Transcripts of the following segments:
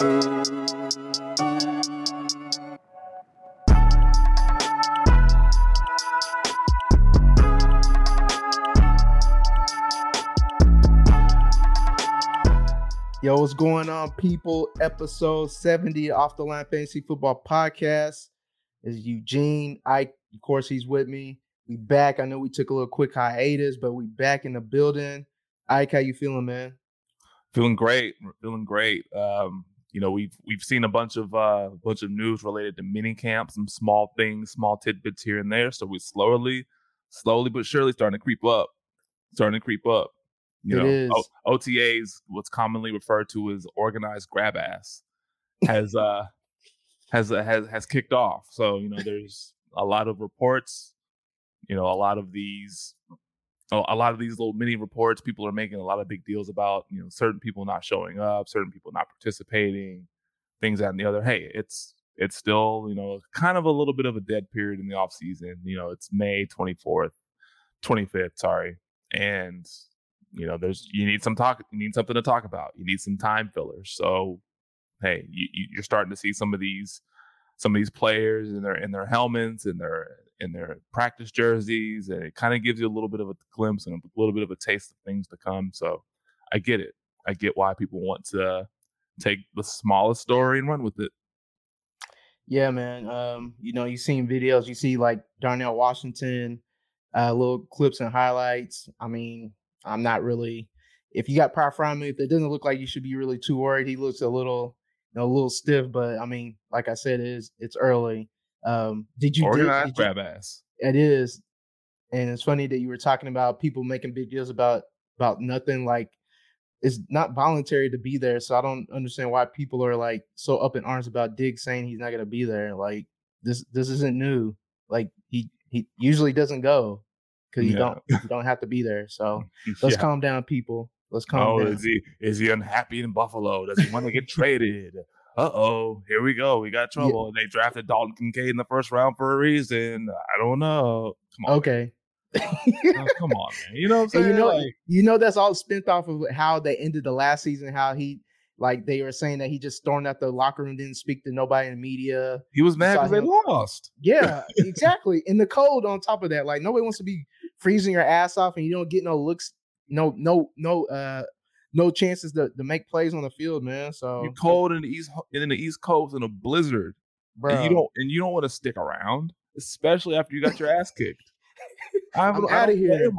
Yo, what's going on, people? Episode 70 Off the Line Fantasy Football Podcast. Is Eugene. Ike, of course, he's with me. We back. I know we took a little quick hiatus, but we back in the building. Ike, how you feeling, man? Feeling great. Feeling great. Um, you know, we've we've seen a bunch of uh bunch of news related to mini camps, some small things, small tidbits here and there. So we slowly, slowly but surely starting to creep up. Starting to creep up. You It know. O- OTAs, what's commonly referred to as organized grab ass, has uh has uh, has has kicked off. So you know, there's a lot of reports. You know, a lot of these, a lot of these little mini reports. People are making a lot of big deals about you know certain people not showing up, certain people not participating, things that and the other. Hey, it's it's still you know kind of a little bit of a dead period in the off season. You know, it's May twenty fourth, twenty fifth. Sorry, and you know there's you need some talk you need something to talk about you need some time fillers so hey you- you're starting to see some of these some of these players in their in their helmets and their in their practice jerseys and it kind of gives you a little bit of a glimpse and a little bit of a taste of things to come so i get it i get why people want to take the smallest story and run with it Yeah, man. Um, you know, you've seen videos, you see like Darnell Washington, uh, little clips and highlights. I mean, I'm not really if you got Power if it doesn't look like you should be really too worried. He looks a little, you know, a little stiff, but I mean, like I said, it is it's early. Um, did you did- organized did you- grab ass It is, and it's funny that you were talking about people making big deals about about nothing. Like it's not voluntary to be there, so I don't understand why people are like so up in arms about Diggs saying he's not going to be there. Like this this isn't new. Like he he usually doesn't go because you Yeah. don't you don't have to be there. So let's Yeah. calm down, people. Let's calm Oh, down. is he is he unhappy in Buffalo? Does he want to get traded? Uh oh, here we go. We got trouble. They drafted Dalton Kincaid in the first round for a reason. I don't know. Come on, Okay. man. come on, man. You know what I'm And saying? you know, Like, you know that's all spent off of how they ended the last season. How he, like, they were saying that he just stormed out the locker room, didn't speak to nobody in the media. he was mad because they lost. Yeah, exactly. In the cold, on top of that, like nobody wants to be freezing your ass off, and you don't get no looks, no, no, no, uh, no chances to, to make plays on the field, man. So, You're cold in the east in the East Coast in a blizzard, bro, and you don't and you don't want to stick around, especially after you got your ass kicked. I'm don't- I outta don't here.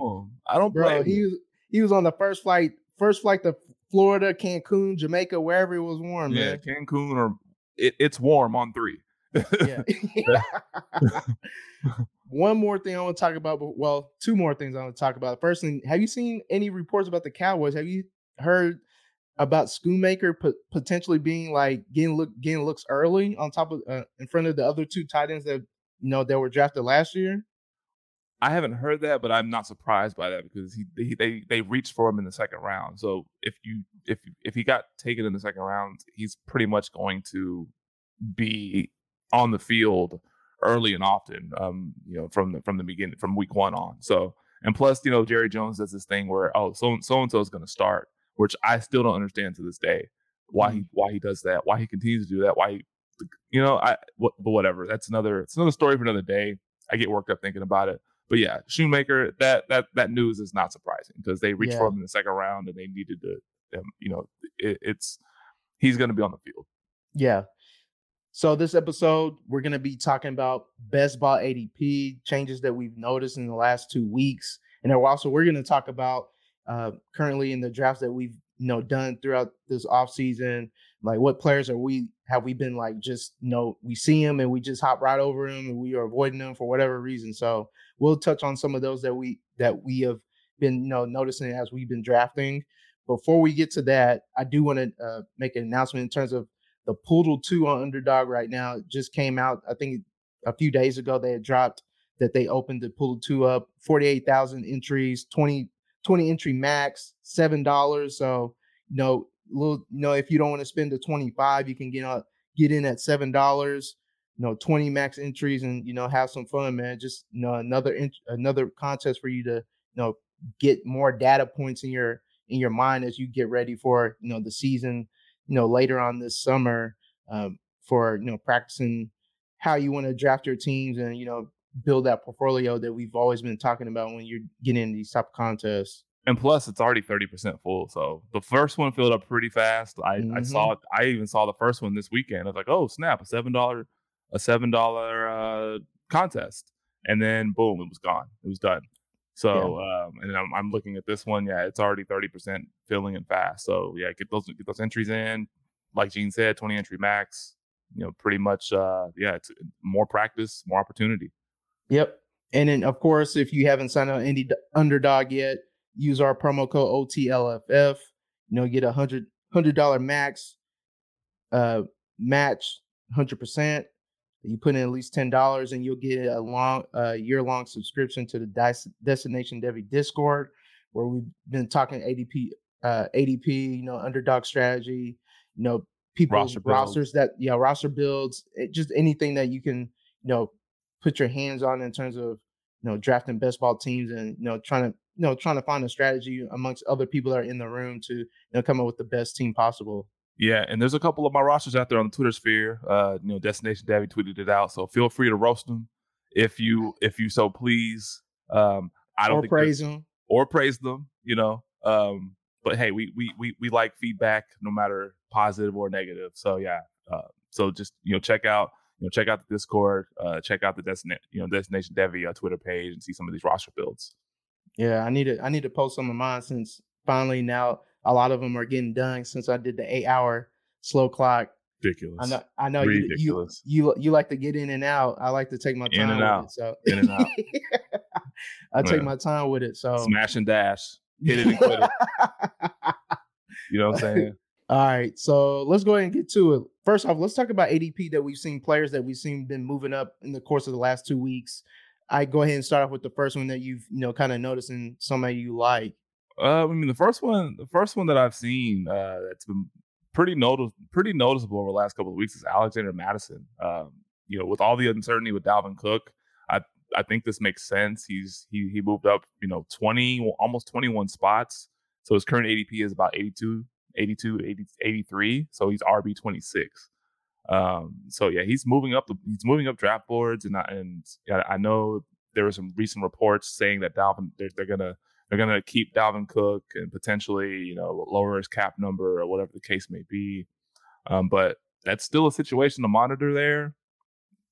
I don't bro, he was he was on the first flight, first flight to Florida, Cancun, Jamaica, wherever it was warm, Yeah, man. Cancun or it, it's warm on three. Yeah. One more thing I want to talk about, well, two more things I want to talk about. First thing, have you seen any reports about the Cowboys? Have you heard about Schoonmaker po- potentially being like getting look getting looks early on top of uh, in front of the other two tight ends that you know that were drafted last year? I haven't heard that, but I'm not surprised by that because he, he they they reached for him in the second round. So if you if if he got taken in the second round, he's pretty much going to be on the field early and often. Um, you know, from the from the beginning, from week one on. So and plus, you know, Jerry Jones does this thing where oh, so so and so is going to start, which I still don't understand to this day why he why he does that, why he continues to do that, why he, you know, I what but whatever. That's another it's another story for another day. I get worked up thinking about it. But yeah, Schoonmaker, that that that news is not surprising because they reached for him in the second round and they needed to, um, you know, it, it's he's going to be on the field. Yeah. So this episode, we're gonna be talking about best ball ADP changes that we've noticed in the last two weeks, and then also we're gonna talk about uh, currently in the drafts that we've you know done throughout this off season. Like what players are we have we been like just you know we see them and we just hop right over them and we are avoiding them for whatever reason. So we'll touch on some of those that we that we have been you know noticing as we've been drafting. Before we get to that, I do want to uh, make an announcement in terms of the Poodle 2 on Underdog right now. It just came out, I think a few days ago, they had dropped that they opened the Poodle 2 up, 48,000 entries, 20, 20 entry max, $7. So, you know, little, you know, if you don't want to spend the 25, you can get up, get in at $7 you know 20 max entries and you know have some fun man just you know another another contest for you to you know get more data points in your in your mind as you get ready for you know the season you know later on this summer um, for you know practicing how you want to draft your teams and you know build that portfolio that we've always been talking about when you're getting in these type of contests. And plus, it's already thirty percent full. So the first one filled up pretty fast. I, mm-hmm. I saw it. I even saw the first one this weekend. I was like, oh snap, a seven dollar, a seven dollar uh, contest, and then boom, it was gone. It was done. So, yeah. um, and I'm, I'm, looking at this one. Yeah, it's already 30% filling and fast. So, yeah, get those get those entries in. Like Gene said, 20 entry max. You know, pretty much. Uh, yeah, it's more practice, more opportunity. Yep. And then, of course, if you haven't signed up any underdog yet, use our promo code OTLFF. You know, get a hundred hundred dollar max uh match, hundred percent. You put in at least ten dollars, and you'll get a long, uh, year long subscription to the Dice, Destination Devy Discord, where we've been talking ADP, uh, ADP, you know, underdog strategy, you know, people's roster rosters that, yeah, roster builds, it, just anything that you can, you know, put your hands on in terms of, you know, drafting best ball teams and you know trying to, you know, trying to find a strategy amongst other people that are in the room to, you know, come up with the best team possible. Yeah, and there's a couple of my rosters out there on the Twitter sphere. Uh, you know, Destination Devy tweeted it out, so feel free to roast them if you if you so please. Um, I don't or praise them or praise them. You know, um, but hey, we we we we like feedback, no matter positive or negative. So yeah, uh, so just you know check out you know check out the Discord, uh, check out the Destination you know Destination Devy uh, Twitter page and see some of these roster builds. Yeah, I need to I need to post some of mine since finally now a lot of them are getting done since I did the eight hour slow clock. Ridiculous. I know. I know you, you, you you like to get in and out. I like to take my time. In and out. It, so in and out. I take my time with it. So smash and dash, hit it and quit it. you know what I'm saying? All right, so let's go ahead and get to it. First off, let's talk about ADP that we've seen players that we've seen been moving up in the course of the last two weeks. I go ahead and start off with the first one that you've you know kind of noticed noticing somebody you like. Uh, I mean, the first one, the first one that I've seen uh, that's been pretty notice, pretty noticeable over the last couple of weeks is Alexander Mattison. Um, you know, with all the uncertainty with Dalvin Cook, I I think this makes sense. He's he he moved up, you know, 20 almost 21 spots. So his current ADP is about 82, 82, 80, 83. So he's RB 26. Um, so yeah, he's moving up the he's moving up draft boards, and I, and I know there were some recent reports saying that Dalvin they're, they're gonna they're to keep Dalvin Cook and potentially, you know, lower his cap number or whatever the case may be. Um, but that's still a situation to monitor there.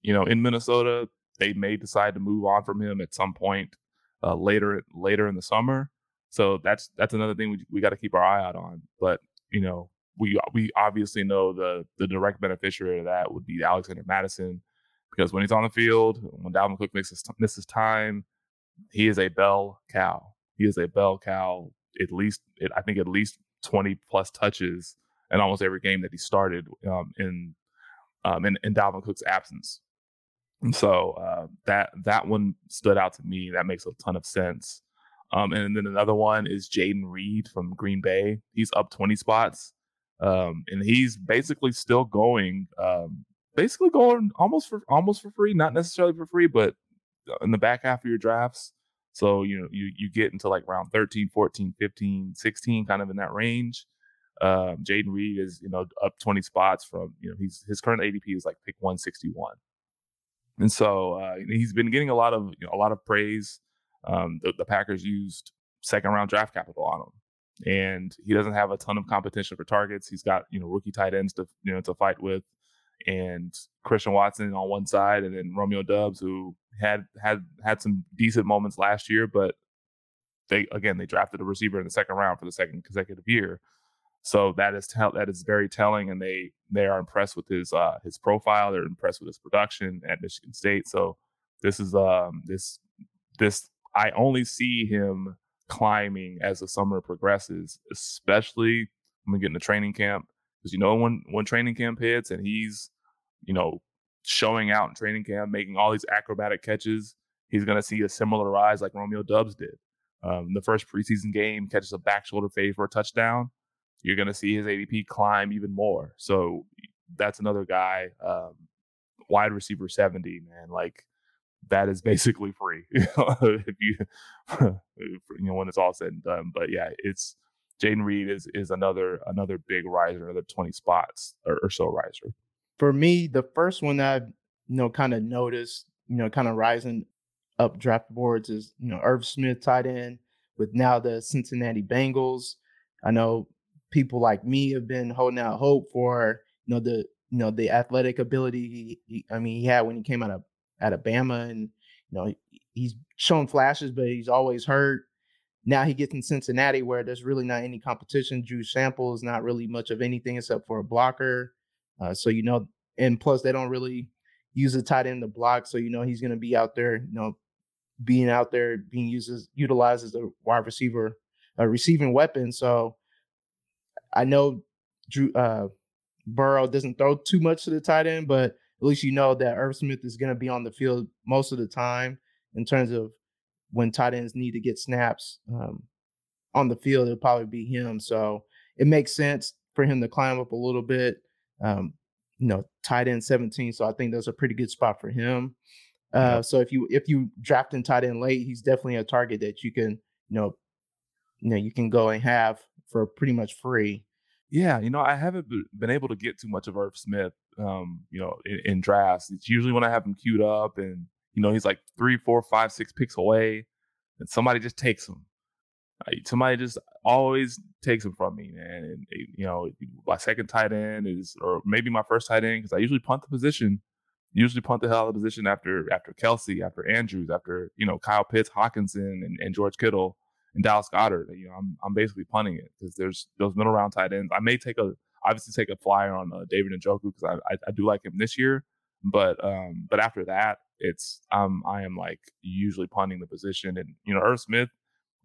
You know, in Minnesota, they may decide to move on from him at some point uh, later later in the summer. So that's that's another thing we we got to keep our eye out on. But you know, we we obviously know the the direct beneficiary of that would be Alexander Mattison because when he's on the field, when Dalvin Cook misses misses time, he is a bell cow. He is a bell cow. At least, I think, at least twenty plus touches in almost every game that he started um, in, um, in in Dalvin Cook's absence. And so uh, that that one stood out to me. That makes a ton of sense. Um, and then another one is Jayden Reed from Green Bay. He's up 20 spots. Um, and he's basically still going, um, basically going almost for almost for free, not necessarily for free, but in the back half of your drafts. So, you know, you, you get into like round 13, 14, 15, 16, kind of in that range. Um, Jayden Reed is, you know, up 20 spots from, you know, he's his current ADP is like pick 161. And so uh, he's been getting a lot of, you know, a lot of praise. Um, the, the Packers used second round draft capital on him. And he doesn't have a ton of competition for targets. He's got, you know, rookie tight ends to, you know, to fight with. and Christian Watson on one side, and then Romeo Doubs, who had had had some decent moments last year, but they again they drafted a receiver in the second round for the second consecutive year. So that is tell that is very telling, and they they are impressed with his uh, his profile. They're impressed with his production at Michigan State. So this is um this this I only see him climbing as the summer progresses, especially when we get into training camp. Because you know when when training camp hits and he's you know showing out in training camp, making all these acrobatic catches, he's to see a similar rise like Romeo Doubs did. Um, the first preseason game catches a back shoulder fade for a touchdown you're to see his ADP climb even more. So that's another guy, um, wide receiver 70, man. Like that is basically free if you, you know, when it's all said and done. But yeah, it's Jayden Reed is is another another big riser, another 20 spots or, or so riser. For me, the first one that you know kind of noticed, you know, kind of rising up draft boards is you know Irv Smith tight end with now the Cincinnati Bengals. I know people like me have been holding out hope for you know the you know the athletic ability he, he I mean he had when he came out of out of Bama and you know he's shown flashes but he's always hurt. Now he gets in Cincinnati where there's really not any competition. Drew Sample is not really much of anything except for a blocker. Uh, so you know, and plus they don't really use a tight end to block. So you know he's going to be out there, you know, being out there being used as utilized as a wide receiver, a receiving weapon. So I know Drew uh, Burrow doesn't throw too much to the tight end, but at least you know that Irv Smith is going to be on the field most of the time in terms of when tight ends need to get snaps um, on the field. It'll probably be him. So it makes sense for him to climb up a little bit. Um, you know, tight end 17. So I think that's a pretty good spot for him. Uh. So if you if you draft in tight end late, he's definitely a target that you can you know you know you can go and have for pretty much free. Yeah, you know, I haven't been able to get too much of Irv Smith, um, you know, in, in, drafts. It's usually when I have him queued up and, you know, he's like three, four, five, six picks away and somebody just takes him. somebody just always takes him from me, man. And, you know, my second tight end is, or maybe my first tight end, because I usually punt the position, usually punt the hell out of the position after, after Kelce, after Andrews, after, you know, Kyle Pitts, Hockenson, and, and George Kittle and Dallas Goedert. You know, I'm I'm basically punting it because there's those middle round tight ends. I may take a obviously take a flyer on uh, David Njoku because I, I, I do like him this year, but um but after that it's um I am like usually punting the position and you know Irv Smith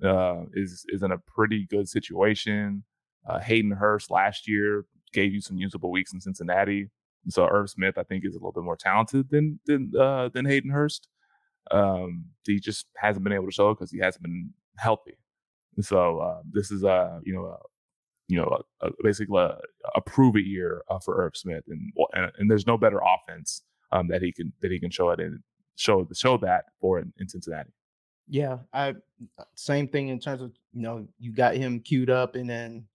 uh is is in a pretty good situation. Uh, Hayden Hurst last year gave you some usable weeks in Cincinnati. So Irv Smith, I think, is a little bit more talented than than uh, than Hayden Hurst. Um, he just hasn't been able to show it because he hasn't been healthy. So uh, this is a you know you know a, a basically a, a, prove it year uh, for Irv Smith, and, and, and there's no better offense um, that he can that he can show it and show show that for in, in Cincinnati. Yeah, I same thing in terms of you know you got him queued up and then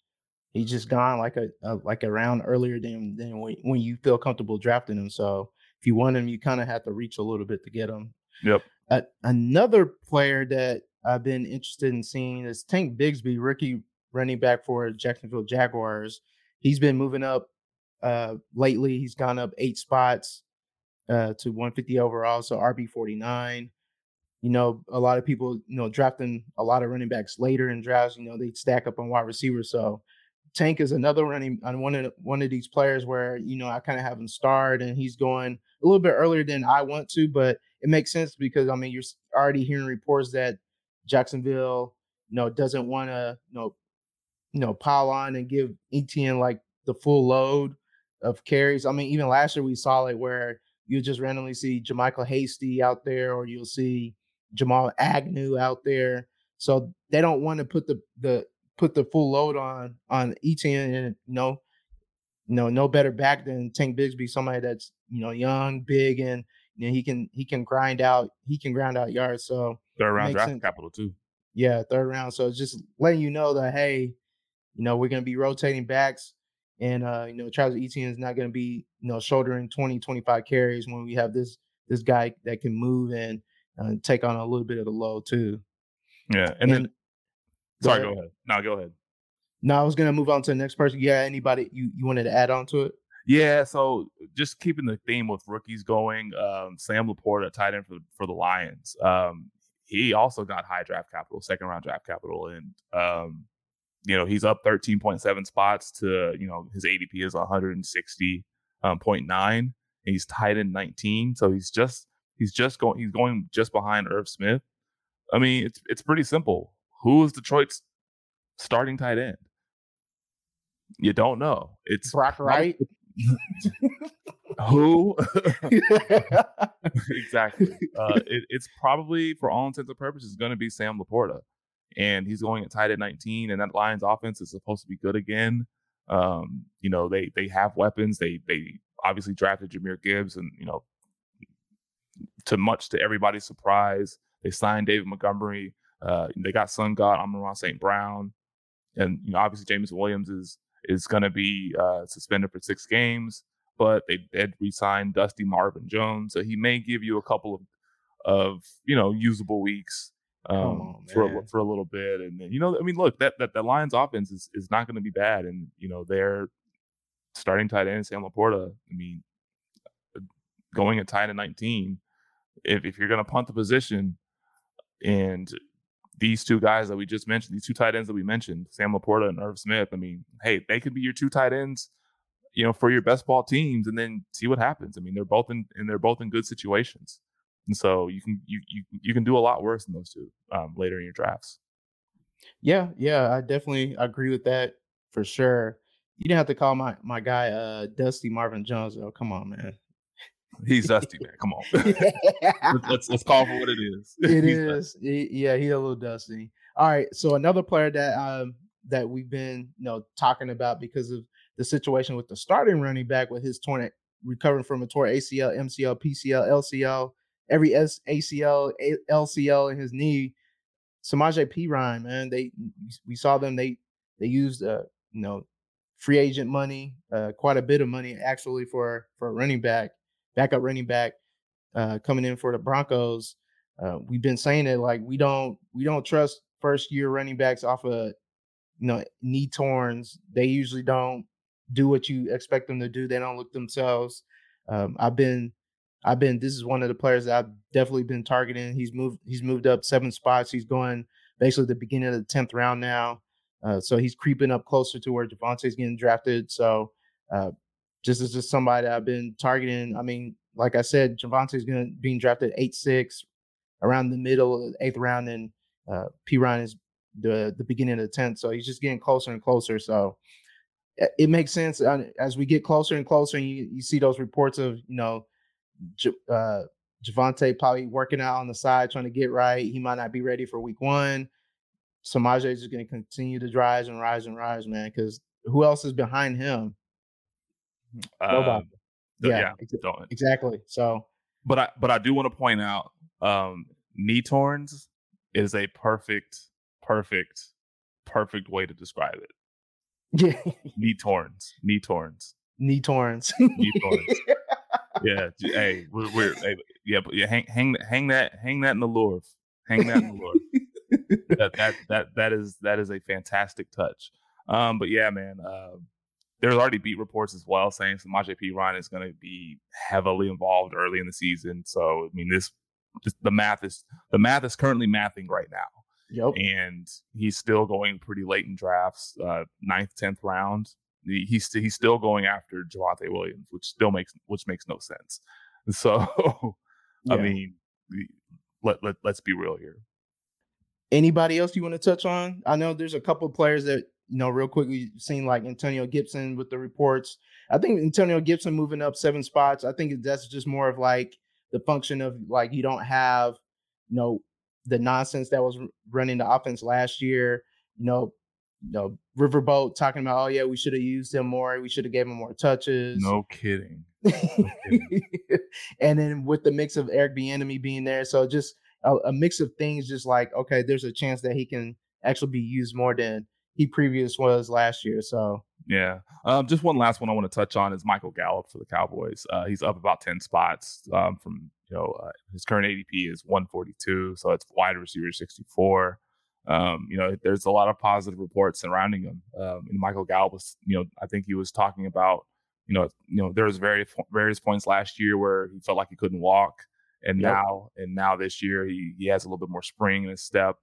he's just gone like a, a like a round earlier than than when, when you feel comfortable drafting him. So if you want him, you kind of have to reach a little bit to get him. Yep. Uh, another player that I've been interested in seeing is Tank Bigsby, rookie running back for Jacksonville Jaguars. He's been moving up uh, lately. He's gone up eight spots uh, to 150 overall, so RB 49. You know, a lot of people, you know, drafting a lot of running backs later in drafts. You know, they stack up on wide receivers. So Tank is another running on one of one of these players where you know I kind of have him starred, and he's going a little bit earlier than I want to, but it makes sense because I mean you're already hearing reports that Jacksonville, you know, doesn't want to, you know, you know, pile on and give Etienne like the full load of carries. I mean, even last year we saw it where you just randomly see JaMycal Hasty out there, or you'll see Jamal Agnew out there. So they don't want to put the the put the full load on on Etienne, and you know, you know, no better back than Tank Bigsby, somebody that's you know young, big, and you know he can he can grind out he can grind out yards. So third round draft sense. capital too. Yeah, third round. So it's just letting you know that hey, you know we're gonna be rotating backs, and uh, you know Travis Etienne is not gonna be you know shouldering 20, 25 carries when we have this this guy that can move and uh, take on a little bit of the load too. Yeah, and, and then sorry, go ahead. go ahead. No, go ahead. No, I was gonna move on to the next person. Yeah, anybody you you wanted to add on to it? Yeah, so just keeping the theme with rookies going, um, Sam LaPorta, tight end for for the Lions. Um, he also got high draft capital, second round draft capital, and um, you know he's up 13.7 spots to you know his ADP is 160.9, um, and he's tight end 19, so he's just he's just going he's going just behind Irv Smith. I mean, it's it's pretty simple. Who is Detroit's starting tight end? You don't know. It's Brock Wright. Who? exactly. Uh, it, it's probably, for all intents and purposes, going to be Sam LaPorta, and he's going at tight at 19. And that Lions offense is supposed to be good again. Um, you know, they they have weapons. They they obviously drafted Jahmyr Gibbs, and you know, to much to everybody's surprise, they signed David Montgomery. Uh, they got Sun God Amon-Ra St. Brown, and you know, obviously James Williams is is going to be uh, suspended for six games, but they did resign Dusty Marvin Jones, so he may give you a couple of of you know usable weeks um, on, for a, for a little bit, and then, you know, I mean, look that that the Lions offense is is not going to be bad, and you know they're starting tight end Sam LaPorta. I mean, uh, going at tight end 19, if if you're going to punt the position and these two guys that we just mentioned, these two tight ends that we mentioned, Sam LaPorta and Irv Smith, I mean, hey, they could be your two tight ends, you know, for your best ball teams and then see what happens. I mean, they're both in and they're both in good situations. And so you can you you you can do a lot worse than those two um, later in your drafts. Yeah, yeah, I definitely agree with that for sure. You didn't have to call my my guy uh Dusty Marvin Jones though. Come on, man. He's dusty, man. Come on. let's let's call for what it is. It is. He, yeah, he's a little dusty. All right. So another player that um that we've been you know talking about because of the situation with the starting running back with his torn recovering from a torn ACL, MCL, PCL, LCL, every ACL, LCL in his knee. Samaje Perine, man, they we saw them. They they used uh you know free agent money, uh quite a bit of money actually for for a running back backup running back uh, coming in for the Broncos. Uh, we've been saying it like we don't we don't trust first year running backs off of you know knee torns. They usually don't do what you expect them to do. They don't look themselves. Um, I've been I've been this is one of the players that I've definitely been targeting. He's moved he's moved up seven spots. He's going basically the beginning of the tenth round now. Uh, so he's creeping up closer to where Javonte's getting drafted. So uh, just as just somebody I've been targeting. I mean, like I said, Javonte's going to being drafted eight six, around the middle of the eighth round, and uh, Perine is the the beginning of the tenth. So he's just getting closer and closer. So it makes sense uh, as we get closer and closer, and you, you see those reports of you know. J- uh, Javonte probably working out on the side, trying to get right. He might not be ready for week one. Samaje is just going to continue to rise and rise and rise, man. Because who else is behind him? Um, yeah, yeah exactly. So, but I but I do want to point out, um, knee torns is a perfect, perfect, perfect way to describe it. Yeah, knee torns, knee torns, knee torns, knee torns. yeah, hey, we're, we're hey, yeah, but yeah, hang hang hang that hang that in the Louvre, hang that in the Louvre. that that that that is that is a fantastic touch. Um, but yeah, man, uh, there's already beat reports as well saying Samaje Perine is going to be heavily involved early in the season. So I mean, this, this the math is the math is currently mathing right now. Yep. And he's still going pretty late in drafts, uh, ninth, tenth round. He's he's still going after Javonte Williams, which still makes which makes no sense. So, yeah. I mean, let let let's be real here. Anybody else you want to touch on? I know there's a couple players that you know, real quickly seen like Antonio Gibson with the reports. I think Antonio Gibson moving up seven spots. I think that's just more of like the function of like you don't have, you know, the nonsense that was running the offense last year. You know, you know, Riverboat talking about, oh yeah, we should have used him more. We should have gave him more touches. No kidding. No kidding. and then with the mix of Eric Bieniemy being there, so just a, a mix of things, just like okay, there's a chance that he can actually be used more than he previous was last year. So yeah, um, just one last one I want to touch on is Michael Gallup for the Cowboys. Uh, he's up about ten spots um, from you know uh, his current ADP is 142, so it's wide receiver 64. Um, you know, there's a lot of positive reports surrounding him. Um, and Michael Gallup was, you know, I think he was talking about you know, you know, there was various various points last year where he felt like he couldn't walk, and yep. now and now this year he he has a little bit more spring in his step.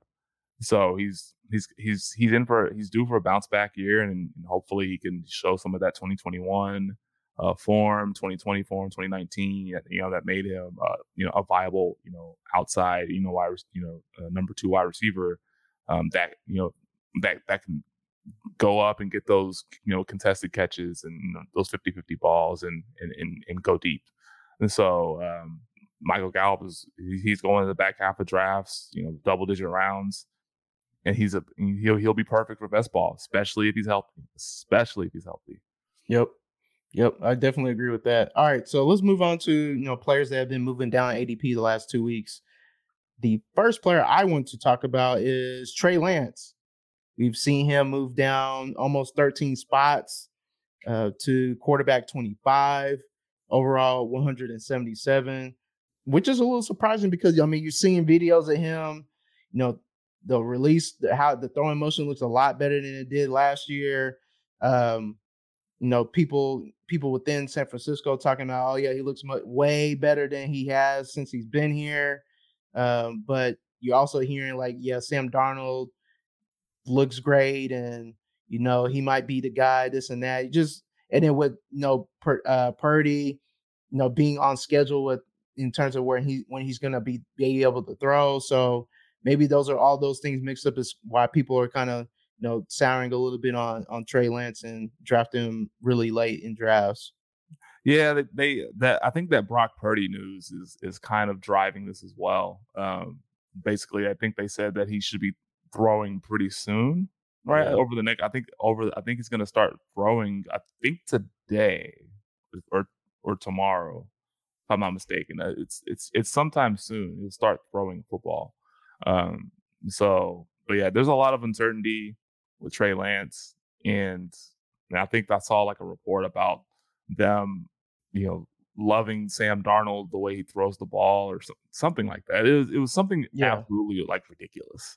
So he's he's he's he's in for he's due for a bounce back year, and, and hopefully he can show some of that 2021 uh, form, 2020 form, 2019. You know that made him uh, you know a viable you know outside you know wide you know number two wide receiver um, that you know that that can go up and get those you know contested catches and you know, those 50-50 balls and, and and and go deep. And so um, Michael Gallup is he's going to the back half of drafts, you know, double digit rounds and he's a he'll he'll be perfect for best ball, especially if he's healthy. Especially if he's healthy. Yep. Yep, I definitely agree with that. All right, so let's move on to you know players that have been moving down ADP the last two weeks. The first player I want to talk about is Trey Lance. We've seen him move down almost 13 spots uh, to quarterback 25, overall 177, which is a little surprising because I mean you're seeing videos of him, you know, the release, how the throwing motion looks a lot better than it did last year. Um, you know, people people within San Francisco talking about, oh yeah, he looks much, way better than he has since he's been here. Um, but you're also hearing like, yeah, Sam Darnold looks great, and you know he might be the guy, this and that. Just and then with you know per, uh, Purdy, you know being on schedule with in terms of where he when he's gonna be be able to throw. So maybe those are all those things mixed up is why people are kind of you know souring a little bit on on Trey Lance and drafting him really late in drafts. Yeah, they, they, that I think that Brock Purdy news is is kind of driving this as well. Um, basically, I think they said that he should be throwing pretty soon, right yeah. over the next. I think over. I think he's going to start throwing. I think today or or tomorrow, if I'm not mistaken. Uh, it's it's it's sometime soon. He'll start throwing football. Um, so, but yeah, there's a lot of uncertainty with Trey Lance, and, and I think I saw like a report about them, you know, loving Sam Darnold the way he throws the ball or so, something like that. It was it was something yeah. absolutely like ridiculous.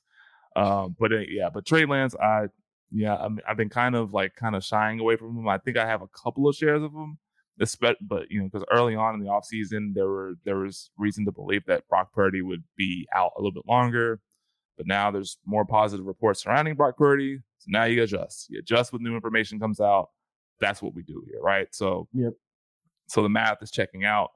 Um, but uh, yeah, but Trey Lance, I yeah, I I've been kind of like kind of shying away from him. I think I have a couple of shares of him, but you know, because early on in the offseason, there were there was reason to believe that Brock Purdy would be out a little bit longer. But now there's more positive reports surrounding Brock Purdy. So now you adjust. You adjust when new information comes out. That's what we do here, right? So yep. So the math is checking out.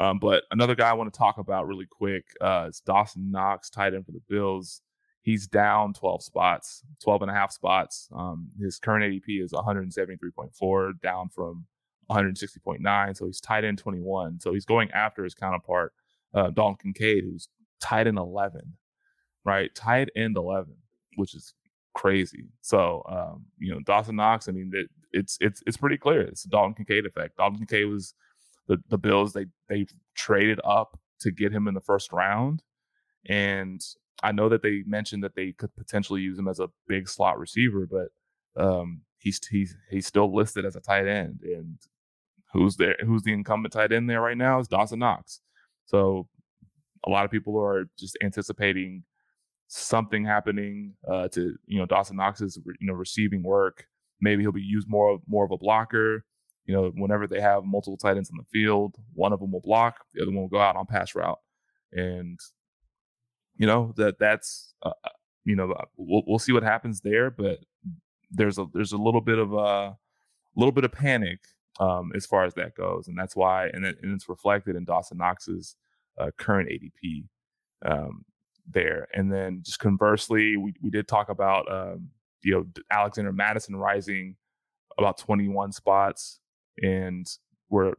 Um, but another guy I want to talk about really quick uh, is Dawson Knox, tight end for the Bills. He's down 12 spots, 12 and a half spots. Um, his current ADP is 173.4, down from 160.9. So he's tight end 21. So he's going after his counterpart, uh, Dalton Kincaid, who's tight end 11, right? Tight end 11, which is crazy. So, um, you know, Dawson Knox, I mean, it's, it's, it's pretty clear. It's the Dalton Kincaid effect. Dalton Kincaid was the, the Bills, they, they traded up to get him in the first round. And I know that they mentioned that they could potentially use him as a big slot receiver, but um, he's he's he's still listed as a tight end, and who's there? Who's the incumbent tight end there right now? Is Dawson Knox. So a lot of people are just anticipating something happening uh, to you know Dawson Knox's you know receiving work. Maybe he'll be used more of more of a blocker. You know, whenever they have multiple tight ends in the field, one of them will block, the other one will go out on pass route, and you know that that's uh, uh you know uh, we'll we'll see what happens there, but there's a there's a little bit of a little bit of panic um, as far as that goes, and that's why, and, it, and it's reflected in Dawson Knox's uh, current ADP um, there. And then just conversely, we we did talk about um, you know Alexander Mattison rising about 21 spots, and we're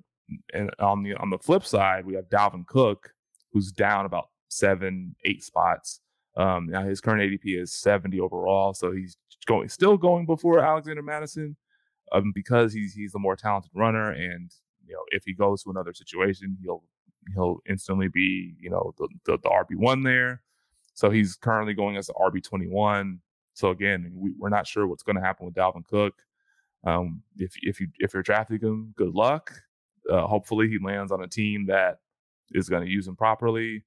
and on the on the flip side, we have Dalvin Cook who's down about seven eight spots. Um, now his current ADP is 70 overall, so he's going still going before Alexander Mattison um, because he's he's the more talented runner, and you know if he goes to another situation, he'll he'll instantly be you know the the, the RB one there. So he's currently going as the RB twenty one. So again, we, are not sure what's going to happen with Dalvin Cook. Um, if if you if you're drafting him, good luck. Uh, hopefully, he lands on a team that is going to use him properly.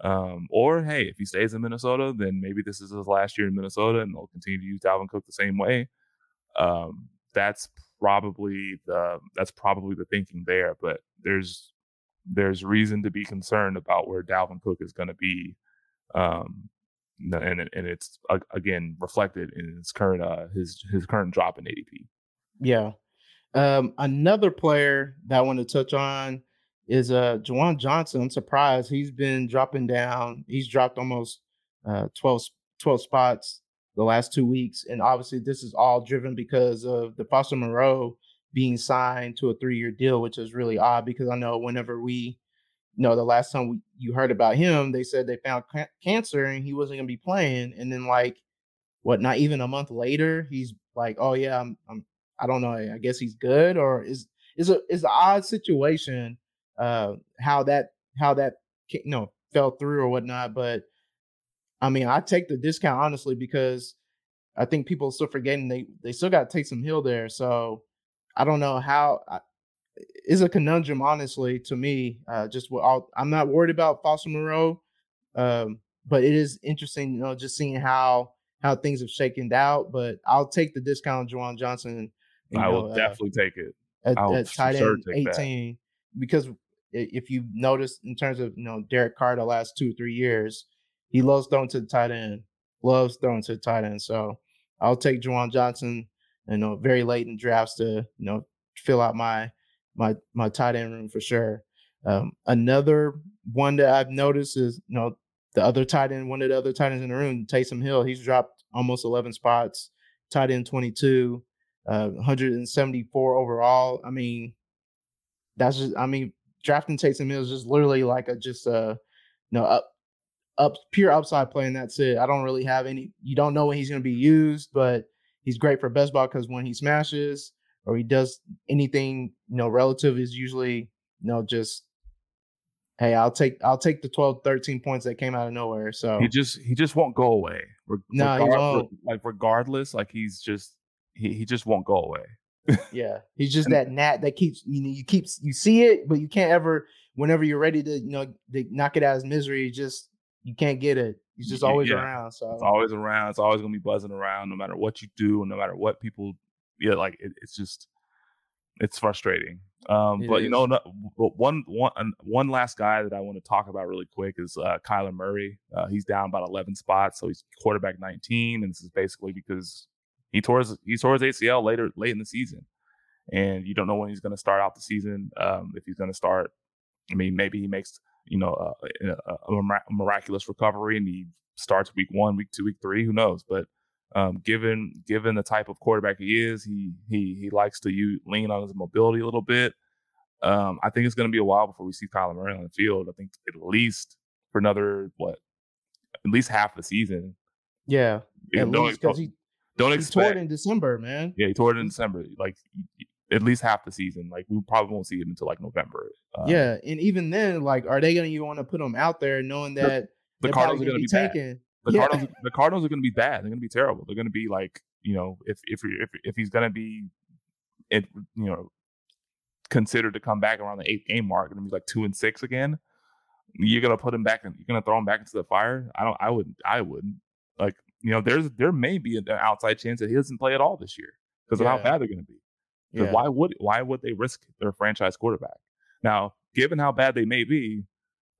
Um, or hey, if he stays in Minnesota, then maybe this is his last year in Minnesota, and they'll continue to use Dalvin Cook the same way. Um, that's probably the that's probably the thinking there. But there's there's reason to be concerned about where Dalvin Cook is going to be, um, and and it's again reflected in his current uh his his current drop in ADP. Yeah. Um, another player that I want to touch on is uh Juwan Johnson. I'm surprised he's been dropping down. He's dropped almost uh 12, 12 spots the last two weeks. And obviously this is all driven because of the Foster Moreau being signed to a three-year deal, which is really odd because I know whenever we you know the last time we, you heard about him, they said they found ca- cancer and he wasn't gonna be playing. And then like what not even a month later, he's like, Oh yeah, I'm I'm I don't know. I guess he's good or is is a is an odd situation uh how that how that you know fell through or whatnot. But I mean, I take the discount honestly because I think people are still forgetting they they still got Taysom Hill there. So I don't know how is a conundrum honestly to me. Uh, just what I'll, I'm not worried about Foster Moreau, um, but it is interesting, you know, just seeing how how things have shaken out. But I'll take the discount, Juwan Johnson. You I know, will uh, definitely take it. At, at tight end 18 that. because if you notice in terms of you know Derek Carr the last two three years, he loves throwing to the tight end, loves throwing to the tight end. So I'll take Juwan Johnson, you know, very late in drafts to you know fill out my my my tight end room for sure. Um, another one that I've noticed is you know the other tight end, one of the other tight ends in the room, Taysom Hill. He's dropped almost 11 spots, tight end 22, uh, 174 overall. I mean, that's just I mean drafting Taysom Hill is just literally like a just a you know up up pure upside play and that's it. I don't really have any. You don't know when he's going to be used, but he's great for best ball because when he smashes or he does anything you know relative is usually you know just hey i'll take i'll take the 12 13 points that came out of nowhere so he just he just won't go away no he won't. like regardless like he's just he, he just won't go away yeah, he's just that gnat that keeps you know you keep you see it, but you can't ever. Whenever you're ready to you know to knock it out of his misery, just you can't get it. He's just always yeah. around. So it's always around. It's always gonna be buzzing around, no matter what you do, no matter what people. Yeah, like it, it's just it's frustrating. Um, it but is. you know, one one one last guy that I want to talk about really quick is uh, Kyler Murray. Uh, he's down about 11 spots, so he's quarterback 19, and this is basically because he tore his he tore his ACL later late in the season, and you don't know when he's going to start out the season. Um, if he's going to start, I mean, maybe he makes you know a, a, a, miraculous recovery and he starts week one, week two, week three. Who knows? But um, given given the type of quarterback he is, he he he likes to use, lean on his mobility a little bit. Um, I think it's going to be a while before we see Kyler Murray on the field. I think at least for another what, at least half the season. Yeah, at least because he don't he expect. tore it in December, man. Yeah, he tore it in December. Like at least half the season. Like we probably won't see him until like November. Um, yeah, and even then, like, are they going to even want to put him out there, knowing that the, the Cardinals are going to be, tanking? The yeah. Cardinals, the Cardinals are going to be bad. They're going to be terrible. They're going to be like, you know, if if if if he's going to be, it you know, considered to come back around the eighth game mark, going to be like two and six again. You're gonna put him back, and you're gonna throw him back into the fire. I don't. I wouldn't. I wouldn't. Like you know, there's there may be an outside chance that he doesn't play at all this year because yeah. of how bad they're going to be. Yeah. why would why would they risk their franchise quarterback? Now, given how bad they may be,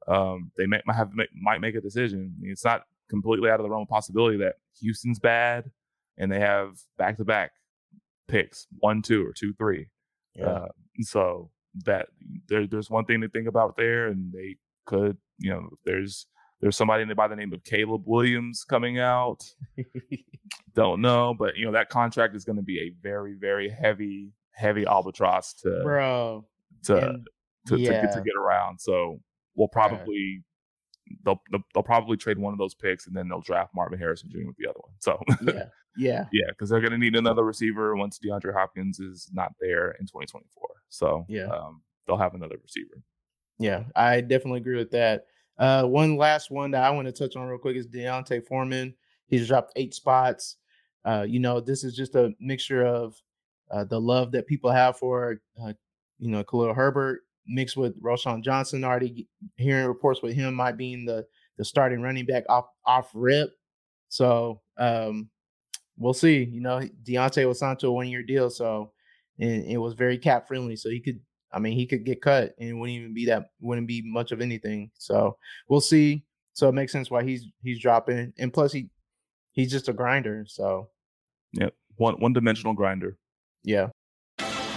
um, they may might have might make a decision. It's not completely out of the realm of possibility that Houston's bad and they have back to back picks, one, two, or two, three. Yeah. Uh, so that there, there's one thing to think about there, and they could, you know, there's there's somebody by the name of Caleb Williams coming out. Don't know, but you know that contract is going to be a very, very heavy, heavy albatross to bro to and, to, yeah. to, get to get around. So we'll probably they'll, they'll, they'll probably trade one of those picks and then they'll draft Marvin Harrison Jr. with the other one. So yeah, yeah, yeah, because they're going to need another receiver once DeAndre Hopkins is not there in 2024. So yeah, um, they'll have another receiver. Yeah, I definitely agree with that. Uh, one last one that I want to touch on real quick is D'Onta Foreman. He's dropped eight spots. Uh, you know, this is just a mixture of uh, the love that people have for, uh, you know, Khalil Herbert mixed with Roschon Johnson. Already hearing reports with him might being the the starting running back off off rip. So um, we'll see. You know, D'Onta was signed to a one year deal, so and it was very cap friendly. So he could, I mean, he could get cut and it wouldn't even be that wouldn't be much of anything. So we'll see. So it makes sense why he's he's dropping, and plus he he's just a grinder. So Yep. One one dimensional grinder. yeah,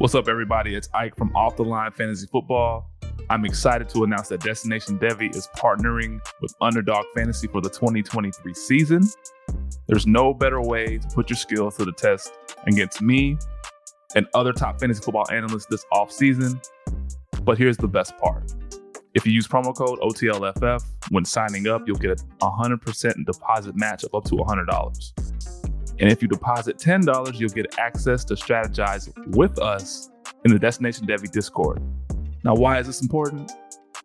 What's up, everybody? It's Ike from Off the Line Fantasy Football. I'm excited to announce that Destination Devy is partnering with Underdog Fantasy for the 2023 season. There's no better way to put your skills to the test against me and other top fantasy football analysts this offseason. But here's the best part. If you use promo code OTLFF when signing up, you'll get a 100% deposit match of up to $100. And if you deposit $10, you'll get access to strategize with us in the Destination Devy Discord. Now, why is this important?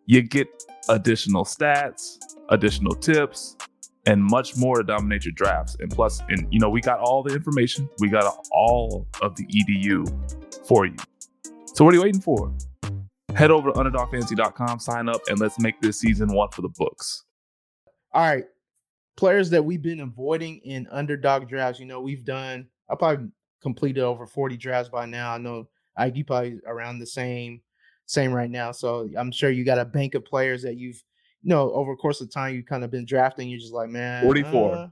You get additional stats, additional tips, and much more to dominate your drafts. And plus, and you know, we got all the information, we got all of the EDU for you. So what are you waiting for? Head over to underdogfantasy.com, sign up, and let's make this season one for the books. all right. Players that we've been avoiding in underdog drafts. You know, we've done. I probably completed over forty drafts by now. I know I you probably around the same same right now. So I'm sure you got a bank of players that you've you know over the course of time you've kind of been drafting. You're just like, man, 44. uh,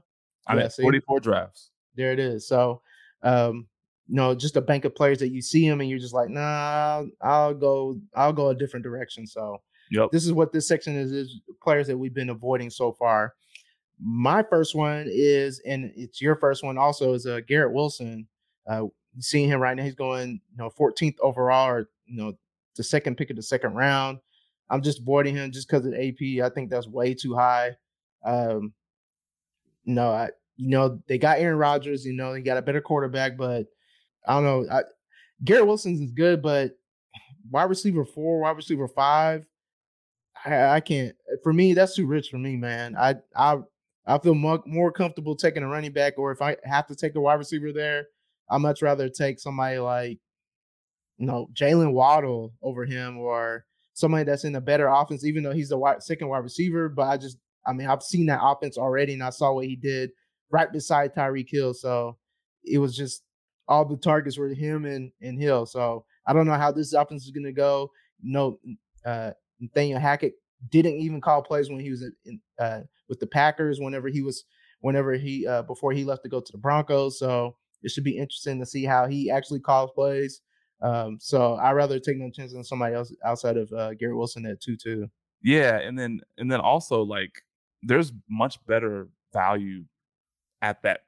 I'm Yeah, at see? 44 drafts. there it is. So, um, you know, just a bank of players that you see them and you're just like, nah, I'll, I'll go, I'll go a different direction. So Yep. this is what this section is: is players that we've been avoiding so far. My first one is, and it's your first one also, is uh, Garrett Wilson. Uh, seeing him right now, he's going, you know, 14th overall, or you know, the second pick of the second round. I'm just avoiding him just because of AP. I think that's way too high. Um, no, I, you know, they got Aaron Rodgers. You know, they got a better quarterback, but I don't know. I, Garrett Wilson's is good, but wide receiver four, wide receiver five, I, I can't. For me, that's too rich for me, man. I I I feel more, comfortable taking a running back, or if I have to take a wide receiver there, I'd much rather take somebody like, you know, Jaylen Waddle over him, or somebody that's in a better offense, even though he's the wide, second wide receiver. But I just, I mean, I've seen that offense already, and I saw what he did right beside Tyreek Hill. So it was just all the targets were him and and Hill. So I don't know how this offense is going to go. No, uh, Nathaniel Hackett didn't even call plays when he was in, uh, with the Packers. Whenever he was, whenever he uh, before he left to go to the Broncos. So it should be interesting to see how he actually calls plays. Um, so I'd rather take no chance on somebody else outside of uh, Garrett Wilson at two two. Yeah, and then and then also like there's much better value at that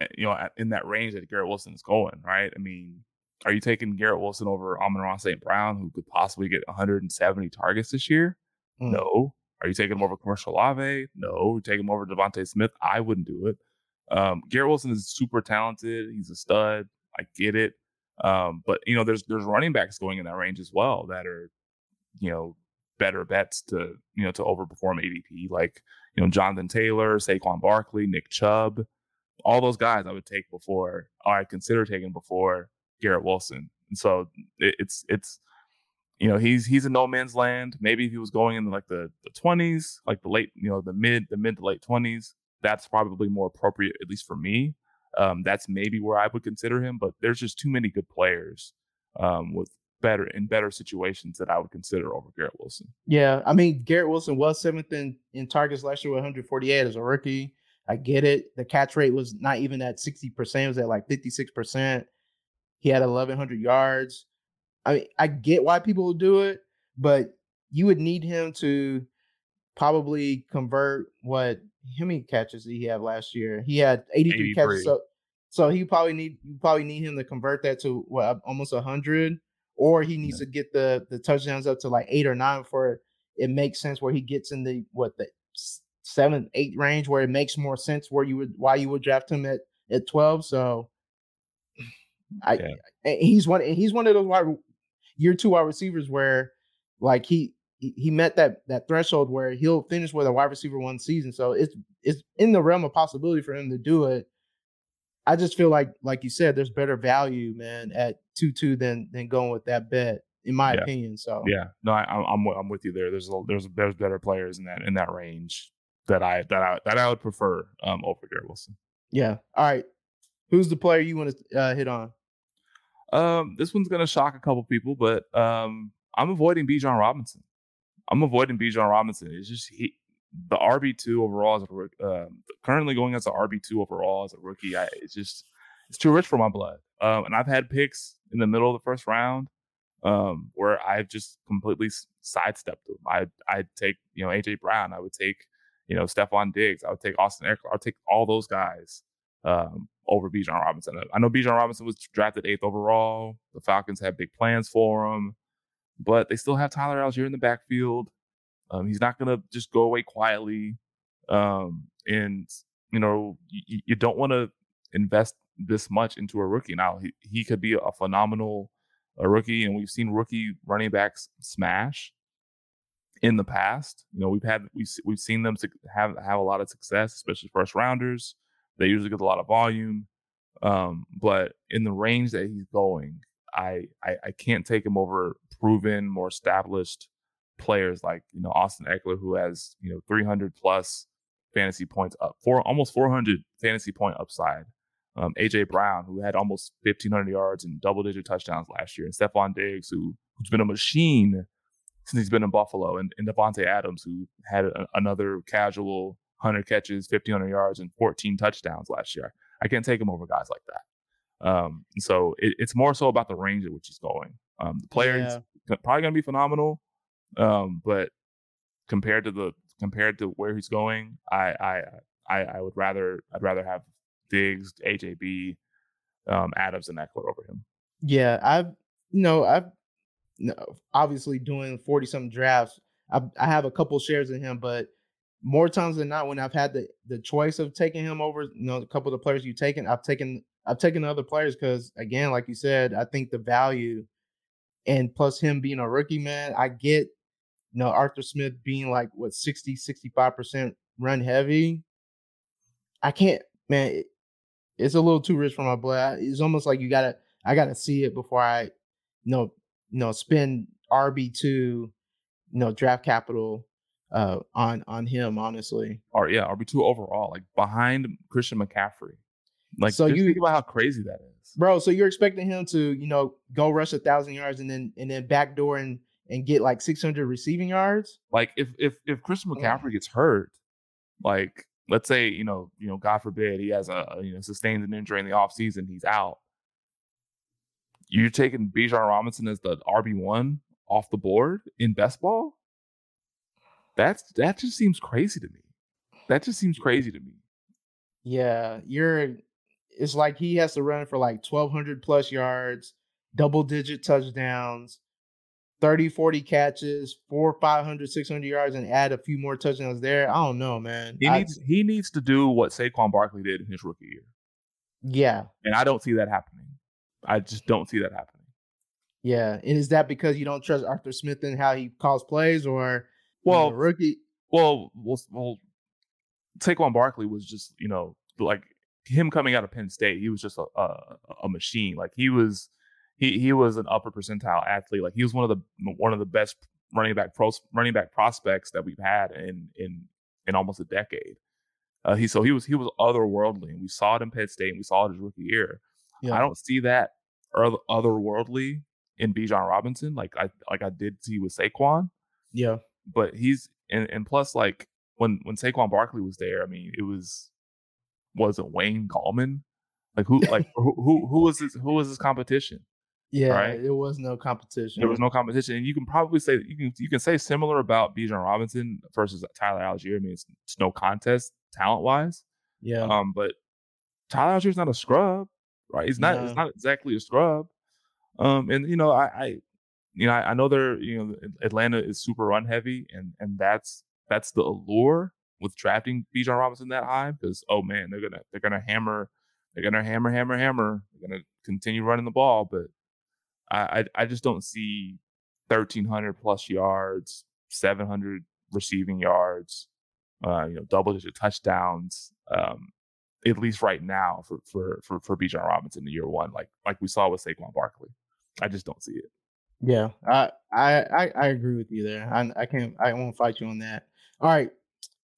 eh, you know in that range that Garrett Wilson is going, right? I mean, are you taking Garrett Wilson over Amon-Ra St. Brown, who could possibly get 170 targets this year? Mm. No. Are you taking him over Chris Olave? No. Are you taking him over DeVonta Smith? I wouldn't do it. Um, Garrett Wilson is super talented. He's a stud. I get it. Um, but you know, there's there's running backs going in that range as well that are, you know, better bets to you know to overperform ADP, like you know Jonathan Taylor, Saquon Barkley, Nick Chubb, all those guys I would take before, or I consider taking before Garrett Wilson. And so it, it's it's you know he's he's in no man's land. Maybe if he was going in like the the twenties, like the late you know the mid the mid to late twenties, that's probably more appropriate at least for me. Um, that's maybe where I would consider him, but there's just too many good players um, with better in better situations that I would consider over Garrett Wilson. Yeah, I mean Garrett Wilson was seventh in, in targets last year with 148 as a rookie. I get it. The catch rate was not even at 60%, it was at like 56%. He had 1100 yards. I mean, I get why people do it, but you would need him to probably convert what how many catches did he have last year? He had 83, catches. So so he probably need you probably need him to convert that to what almost 100 or he needs to get the the touchdowns up to like 8 or 9 for it makes sense where he gets in the what the 7 8 range where it makes more sense where you would why you would draft him at at 12 so I Yeah. and he's one and he's one of those wide year two wide receivers where like he he met that that threshold where he'll finish with a wide receiver one season. So it's it's in the realm of possibility for him to do it. I just feel like like you said, there's better value, man, at two two than than going with that bet, in my Yeah. opinion. So Yeah, no, I, I'm I'm I'm with you there. There's a, there's there's better players in that in that range that I that I that I would prefer um over Garrett Wilson. yeah. All right. Who's the player you want to uh, hit on? Um, this one's gonna shock a couple people, but um, I'm avoiding Bijan Robinson. I'm avoiding Bijan Robinson. It's just he, the RB two overall as a um, currently going as a RB two overall as a rookie. I, it's just it's too rich for my blood. Um, and I've had picks in the middle of the first round um, where I've just completely sidestepped them. I I'd take you know AJ Brown. I would take you know Stefon Diggs. I would take Austin Ekeler. I'd take all those guys um, over Bijan Robinson. I know Bijan Robinson was drafted eighth overall. The Falcons have big plans for him, but they still have Tyler Allgeier in the backfield. Um, he's not going to just go away quietly. Um, and you know, you, you don't want to invest this much into a rookie. Now he, he could be a phenomenal a rookie, and we've seen rookie running backs smash in the past. You know, we've had we've we've seen them have have a lot of success, especially first rounders. They usually get a lot of volume, um, but in the range that he's going, I, I I can't take him over proven, more established players like you know Austin Ekeler, who has you know 300 plus fantasy points up, for almost 400 fantasy point upside. Um, AJ Brown, who had almost 1,500 yards and double digit touchdowns last year, and Stefon Diggs, who who's been a machine since he's been in Buffalo, and, and Davante Adams, who had a, another casual 100 catches, 1,500 yards, and 14 touchdowns last year. I can't take him over guys like that. Um, so it, it's more so about the range at which he's going. Um, the player is Yeah. probably going to be phenomenal, um, but compared to the compared to where he's going, I I I, I would rather I'd rather have Diggs, AJB, um, Adams, and Ekeler over him. Yeah, I've you know I've no, obviously doing forty something drafts. I I have a couple shares in him, but more times than not, when I've had the the choice of taking him over, you know, a couple of the players you've taken, I've taken I've taken other players because again, like you said, I think the value and plus him being a rookie, man, I get you know Arthur Smith being like what 60 65 percent run heavy. I can't, man. It, it's a little too rich for my blood. It's almost like you gotta I gotta see it before I, you know, you know, spend RB two, you know, draft capital uh on on him. Honestly, Or yeah, RB two overall, like behind Christian McCaffrey. Like So just you- think about how crazy that is. bro. So you're expecting him to, you know, go rush a thousand yards and then and then backdoor and and get like six hundred receiving yards? Like if if if Christian. McCaffrey gets hurt, like let's say you know you know God forbid he has a you know sustains an injury in the offseason, he's out. You're taking Bijan Robinson as the RB one off the board in best ball. That's that just seems crazy to me. That just seems crazy to me. Yeah, you're. It's like he has to run for like twelve hundred plus yards, double digit touchdowns. 30, 40 catches, four, 500, 600 yards, and add a few more touchdowns there. I don't know, man. He I- needs he needs to do what Saquon Barkley did in his rookie year, yeah, and I don't see that happening. I just don't see that happening. Yeah, and is that because you don't trust Arthur Smith and how he calls plays, or you know, Well, rookie? Well, well, well, Saquon Barkley was just you know like him coming out of Penn State. He was just a a, a machine. Like he was he he was an upper percentile athlete. Like he was one of the one of the best running back pros running back prospects that we've had in in in almost a decade. Uh, he so he was he was otherworldly, and we saw it in Penn State, and we saw it his rookie year. Yeah. I don't see that other- otherworldly in Bijan Robinson, like I like I did see with Saquon Yeah, but he's and, and plus like when when Saquon Barkley was there, I mean, it was wasn't Wayne Gallman, like who like who who who was this who was this competition? yeah. Right. There was no competition. There was no competition, and you can probably say you can you can say similar about Bijan Robinson versus Tyler Allgeier. I mean, it's, it's no contest talent wise, Yeah, um, but Tyler Allgeier's not a scrub, right? He's not. No. He's not exactly a scrub. Um, and you know, I, I you know, I, I know they're you know Atlanta is super run heavy, and and that's that's the allure with drafting Bijan Robinson that high because oh man, they're gonna they're gonna hammer, they're gonna hammer, hammer, hammer, they're gonna continue running the ball, but I I, I just don't see 1300 plus yards, 700 receiving yards, uh, you know, double digit touchdowns. Um, at least right now for for for for Bijan Robinson in year one, like like we saw with Saquon Barkley. I just don't see it. Yeah, I I I, agree with you there. I I can't I won't fight you on that. All right,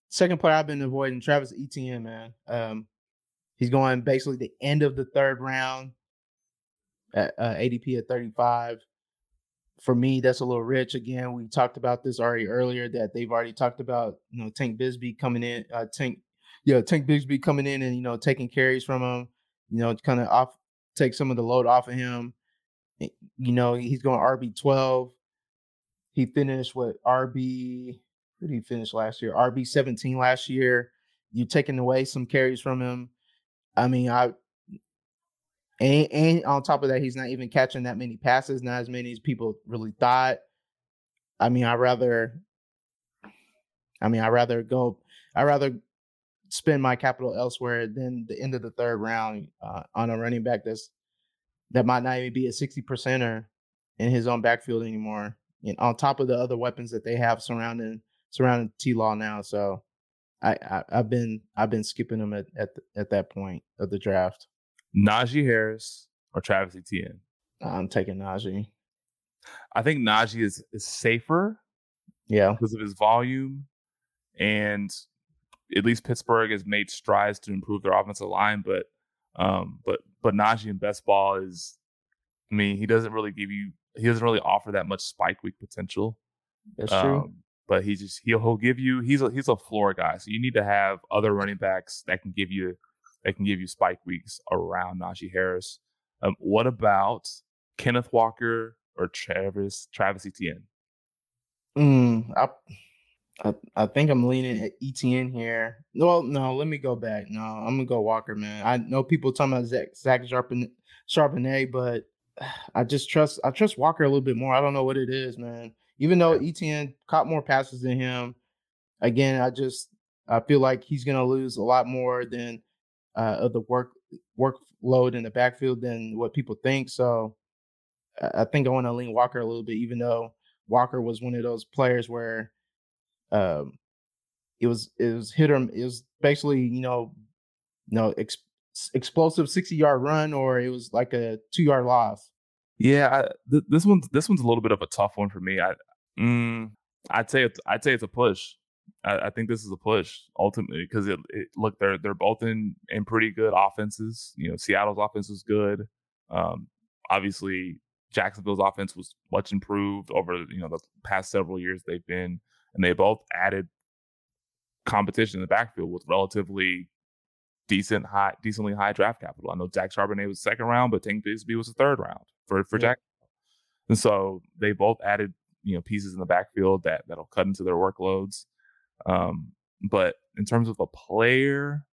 second player I've been avoiding Travis Etienne, man. Um, he's going basically the end of the third round at uh, ADP at 35. For me, that's a little rich. Again, we talked about this already earlier that they've already talked about, you know, Tank Bigsby coming in, uh, Tank, yeah, Tank Bigsby coming in and you know taking carries from him, you know, kind of off, take some of the load off of him. You know, he's going RB 12. He finished with RB who did he finish last year? RB 17 last year. You taking away some carries from him. I mean, I and, and on top of that, he's not even catching that many passes, not as many as people really thought. I mean, I rather I mean, I rather go I rather spend my capital elsewhere than the end of the third round uh, on a running back that's that might not even be a 60 percenter in his own backfield anymore. And on top of the other weapons that they have surrounding surrounding T Law now. So I, I have been I've been skipping them at at, at that point of the draft. Najee Harris or Travis Etienne. I'm taking Najee. I think Najee is is safer. Yeah, because of his volume, and at least Pittsburgh has made strides to improve their offensive line. But um, but but Najee in best ball is, I mean, he doesn't really give you he doesn't really offer that much spike week potential. That's true. Um, but he just he'll he'll give you he's a he's a floor guy. So you need to have other running backs that can give you that can give you spike weeks around Najee Harris. Um, what about Kenneth Walker or Travis Travis Etienne? Mm, I, I I think I'm leaning at Etienne here. Well, no, let me go back. No, I'm gonna go Walker, man. I know people talking about Zach Zach Charbonnet, Charbonnet, but I just trust I trust Walker a little bit more. I don't know what it is, man even though ETN caught more passes than him, again, I just I feel like he's going to lose a lot more than uh, of the work workload in the backfield than what people think. So I think I want to lean Walker a little bit, even though Walker was one of those players where um, it was it was hit or it was basically you know you know ex- explosive sixty yard run or it was like a two yard loss. Yeah, I, th- this one's this one's a little bit of a tough one for me. I mm, I'd say it's, I'd say it's a push. I, I think this is a push ultimately because it, it, look they're they're both in in pretty good offenses. You know, Seattle's offense was good. Um, obviously, Jacksonville's offense was much improved over you know the past several years they've been, and they both added competition in the backfield with relatively decent high, decently high draft capital. I know Zach Charbonnet was second round, but Tank Bigsby was the third round for for yeah. Jack. And so they both added you know pieces in the backfield that that'll cut into their workloads. Um, but in terms of a player,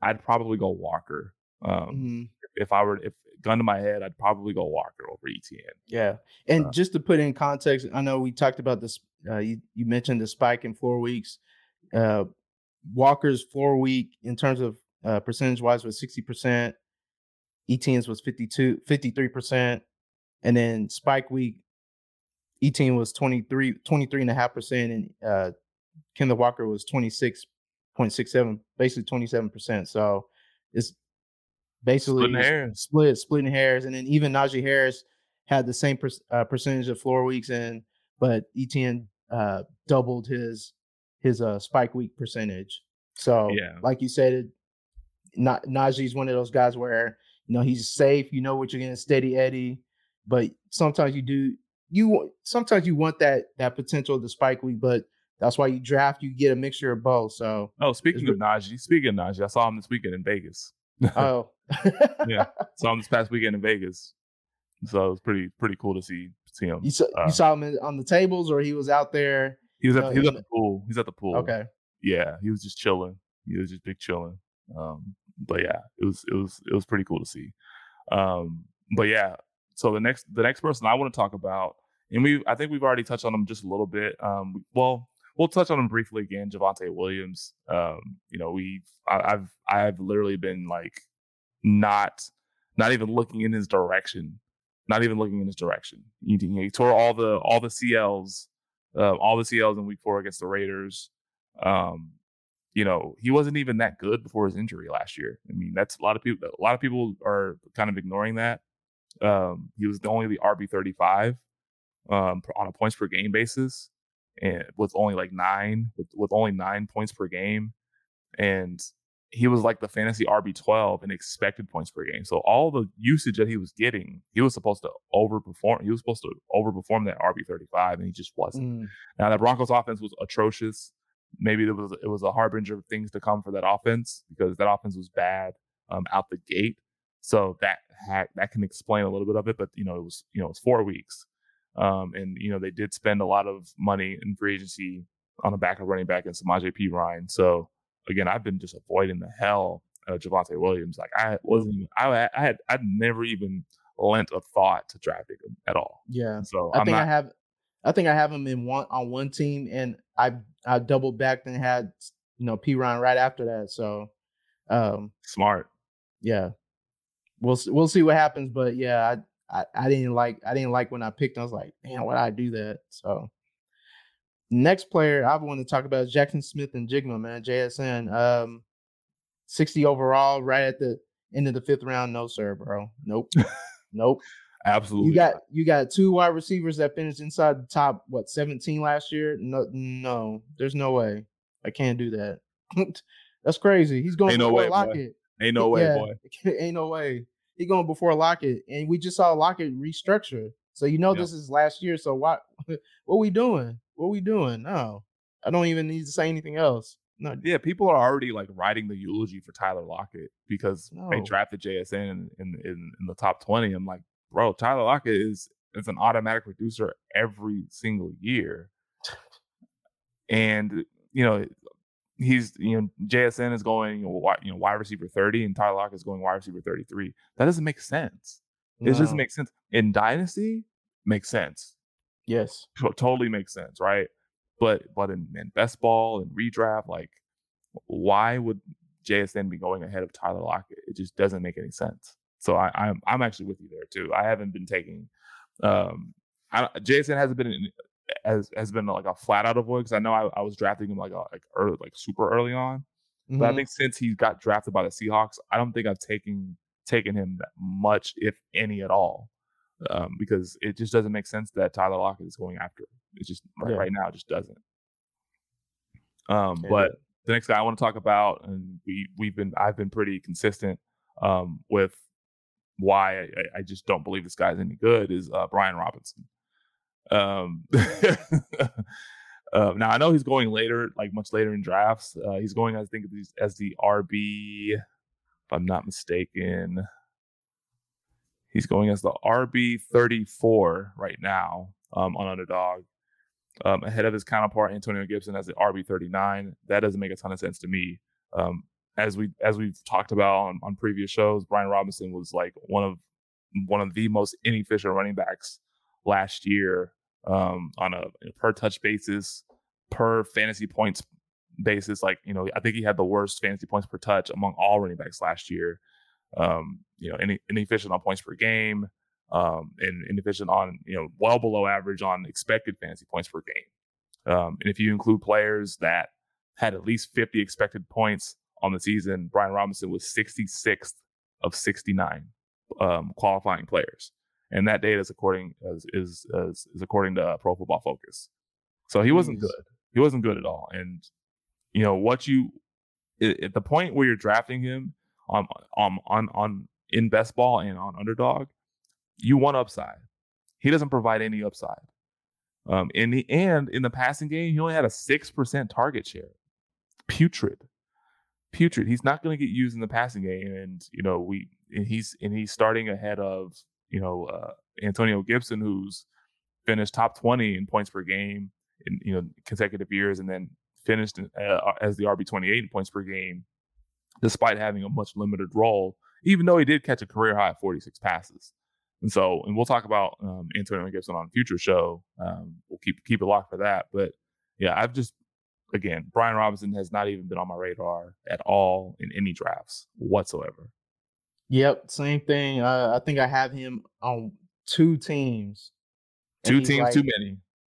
I'd probably go Walker. Um, mm-hmm. If I were if gun to my head, I'd probably go Walker over Etienne. Yeah, and uh, just to put in context, I know we talked about this. Uh, you you mentioned the spike in four weeks. Uh, Walker's floor week in terms of uh, percentage wise was 60%. Etienne's was 52, 53%. And then Spike Week, Etienne was 23, 23 and a half percent. And uh, Kenneth Walker was 26.67, basically 27%. So it's basically splitting hairs. split, splitting hairs. And then even Najee Harris had the same per, uh, percentage of floor weeks in, but Etienne uh, doubled his his uh, spike week percentage. So, yeah. like you said, not Najee's one of those guys where you know he's safe. You know what you're getting, steady Eddie. But sometimes you do you sometimes you want that that potential of the spike week, but that's why you draft. You get a mixture of both. So oh, speaking of Najee, speaking of Najee, I saw him this weekend in Vegas. oh, yeah, saw him this past weekend in Vegas. So it was pretty pretty cool to see see him. You saw, uh, you saw him on the tables, or he was out there. He was at, he was at the pool. He's at the pool. Okay. Yeah, he was just chilling. He was just big chilling. Um, but yeah, it was it was it was pretty cool to see. Um, but yeah, so the next the next person I want to talk about, and we I think we've already touched on him just a little bit. Um, well, we'll touch on him briefly again. Javonte Williams. Um, you know, we I've I've literally been like not not even looking in his direction, not even looking in his direction. He, he tore all the all the CLs, uh, all the CLs in Week Four against the Raiders. Um, you know, he wasn't even that good before his injury last year. I mean, that's a lot of people. A lot of people are kind of ignoring that. Um, he was only the RB thirty five um, on a points per game basis, and with only like nine, with, with only nine points per game, and he was like the fantasy RB twelve in expected points per game. So all the usage that he was getting, he was supposed to overperform. He was supposed to overperform that RB thirty five, and he just wasn't. Mm. Now that Broncos offense was atrocious maybe it was it was a harbinger of things to come for that offense because that offense was bad um, out the gate. So that had, that can explain a little bit of it, but you know it was you know it was four weeks, um, and you know they did spend a lot of money in free agency on the back of running back and Samaje Perine. So again, I've been just avoiding the hell of Javonte Williams. Like I wasn't even I I had I'd never even lent a thought to drafting him at all. Yeah. So I I'm think not, I have I think I have him in one on one team, and I I doubled back and had you know Perine right after that. So um smart. Yeah, we'll we'll see what happens, but yeah, I, I I didn't like I didn't like when I picked. I was like, man, why I do that? So next player I want to talk about is Jaxon Smith-Njigba, man, JSN. Um, sixty overall, right at the end of the fifth round. No, sir, bro. Nope, nope. Absolutely. You got you got two wide receivers that finished inside the top what 17 last year? No, no, there's no way. I can't do that. That's crazy. He's going Ain't before no way, Lockett. Boy. Ain't no way, yeah, boy. Ain't no way. He going before Lockett, and we just saw Lockett restructure. So you know yep. this is last year. So what? What we doing? What we doing? No, I don't even need to say anything else. No. Yeah, people are already like writing the eulogy for Tyler Lockett because no. they drafted JSN in, in, in in the top twenty. I'm like, bro, Tyler Lockett is is an automatic producer every single year. And you know, he's you know JSN is going you know, you know wide receiver 30 and Tyler Lockett is going wide receiver 33. That doesn't make sense. No. It doesn't make sense. In dynasty, makes sense. Yes. totally makes sense, right? But but in, in best ball and redraft, like why would JSN be going ahead of Tyler Lockett? It just doesn't make any sense. So I, I'm I'm actually with you there too. I haven't been taking. Um, I, Jason hasn't been in, has has been like a flat out avoid because I know I, I was drafting him like a, like early like super early on, mm-hmm. but I mm-hmm. think since he got drafted by the Seahawks, I don't think I've taken taken him that much, if any at all, um, because it just doesn't make sense that Tyler Lockett is going after. It just right, yeah. right now it just doesn't. Um, but the next guy I want to talk about, and we we've been I've been pretty consistent um, with why I, I, just don't believe this guy's any good is uh, Brian Robinson. Um, uh, now I know he's going later, like much later in drafts. Uh, he's going, I think, as the RB, if I'm not mistaken. He's going as the RB 34 right now um, on Underdog, um, ahead of his counterpart Antonio Gibson as the RB 39. That doesn't make a ton of sense to me. Um, as we as we've talked about on, on previous shows, Brian Robinson was like one of one of the most inefficient running backs last year um, on a, a per touch basis, per fantasy points basis. Like you know, I think he had the worst fantasy points per touch among all running backs last year. Um, you know, inefficient on points per game, um, and inefficient on you know well below average on expected fantasy points per game. Um, and if you include players that had at least 50 expected points on the season, Brian Robinson was 66th of 69 um, qualifying players, and that data is according is is, is, is according to uh, Pro Football Focus. So he wasn't good. He wasn't good at all. And you know what you at the point where you're drafting him on on on on in best ball and on underdog, you want upside. He doesn't provide any upside. Um, in the and in the passing game, he only had a six percent target share. Putrid putrid. He's not going to get used in the passing game, and you know we and he's and he's starting ahead of you know uh, Antonio Gibson, who's finished top twenty in points per game in you know consecutive years, and then finished uh, as the RB twenty eight in points per game, despite having a much limited role. Even though he did catch a career high forty six passes. And so, and we'll talk about um, Antonio Gibson on a future show. Um, we'll keep keep it locked for that. But yeah, I've just again, Brian Robinson has not even been on my radar at all in any drafts whatsoever. Yep, same thing. Uh, I think I have him on two teams. Two teams, like- too many.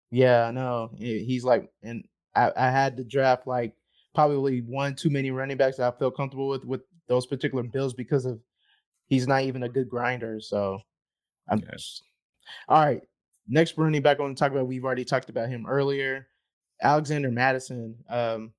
Yeah, I know. He's like, and I, I had to draft like probably one too many running backs that I feel comfortable with with those particular bills because of he's not even a good grinder. So I'm just- all right. Next running back I want to talk about. We've already talked about him earlier. Alexander Mattison. Um,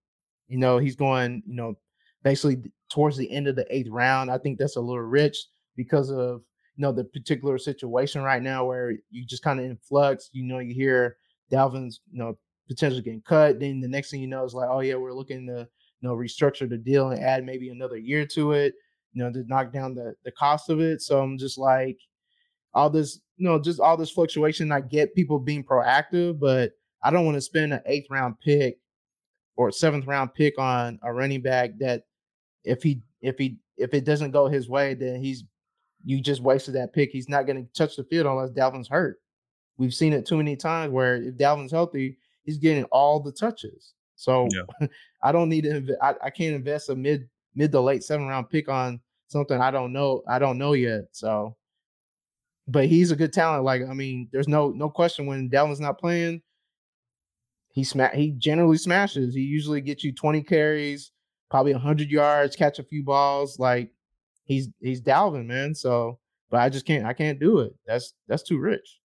you know, he's going, you know, basically towards the end of the eighth round. I think that's a little rich because of you know the particular situation right now where you just kind of in flux. You know, you hear Dalvin's, you know, potentially getting cut. Then the next thing you know is like, oh yeah, we're looking to you know restructure the deal and add maybe another year to it. You know, to knock down the the cost of it. So I'm just like, all this, you know, just all this fluctuation. I get people being proactive, but I don't want to spend an eighth round pick or seventh round pick on a running back that if he if he if it doesn't go his way, then he's you just wasted that pick. He's not going to touch the field unless Dalvin's hurt. We've seen it too many times where if Dalvin's healthy, he's getting all the touches. So I don't need to. Inv- I, I can't invest a mid mid to late seven round pick on something I don't know. I don't know yet. So, but he's a good talent. Like I mean, there's no no question when Dalvin's not playing, he sma- He generally smashes. He usually gets you 20 carries, probably 100 yards, catch a few balls. Like he's he's Dalvin, man. So, but I just can't. I can't do it. That's that's too rich.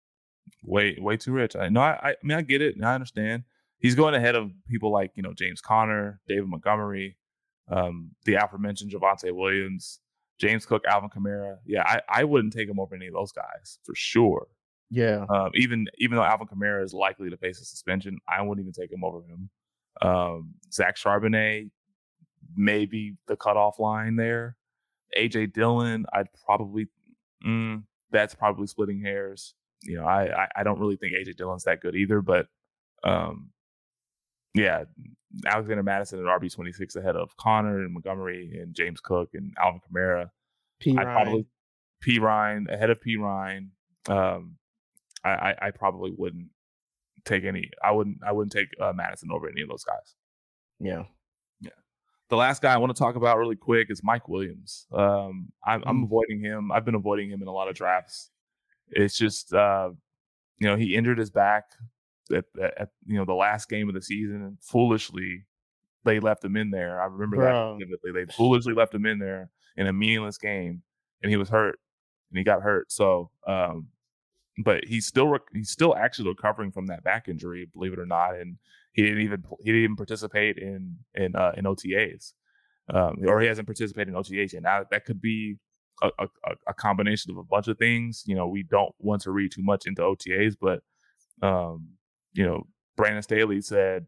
Way way too rich. I know. I, I mean, I get it. and I understand. He's going ahead of people like you know James Conner, David Montgomery, um, the aforementioned Javonte Williams, James Cook, Alvin Kamara. Yeah, I, I wouldn't take him over any of those guys for sure. Yeah. Um, even even though Alvin Kamara is likely to face a suspension, I wouldn't even take him over him. Um, Zach Charbonnet, maybe the cutoff line there. AJ Dillon, I'd probably mm, that's probably splitting hairs. You know, I, I don't really think AJ Dillon's that good either, but um, yeah, Alexander Mattison and RB twenty six ahead of Conner and Montgomery and James Cook and Alvin Kamara. P. I Ryan. probably P Ryan ahead of P Ryan. Um, I, I I probably wouldn't take any. I wouldn't I wouldn't take uh, Mattison over any of those guys. yeah. Yeah. The last guy I want to talk about really quick is Mike Williams. Um, I'm, I'm Mm. avoiding him. I've been avoiding him in a lot of drafts. It's just uh, you know he injured his back at, at, at you know the last game of the season, and foolishly they left him in there. I remember Bro. that vividly. They foolishly left him in there in a meaningless game, and he was hurt, and he got hurt. So, um, but he's still rec- he's still actually recovering from that back injury, believe it or not, and he didn't even he didn't even participate in in uh, in OTAs, um, or he hasn't participated in OTAs yet. Now that could be a, a, a- combination of a bunch of things. You know, we don't want to read too much into OTAs, but um, you know, Brandon Staley said,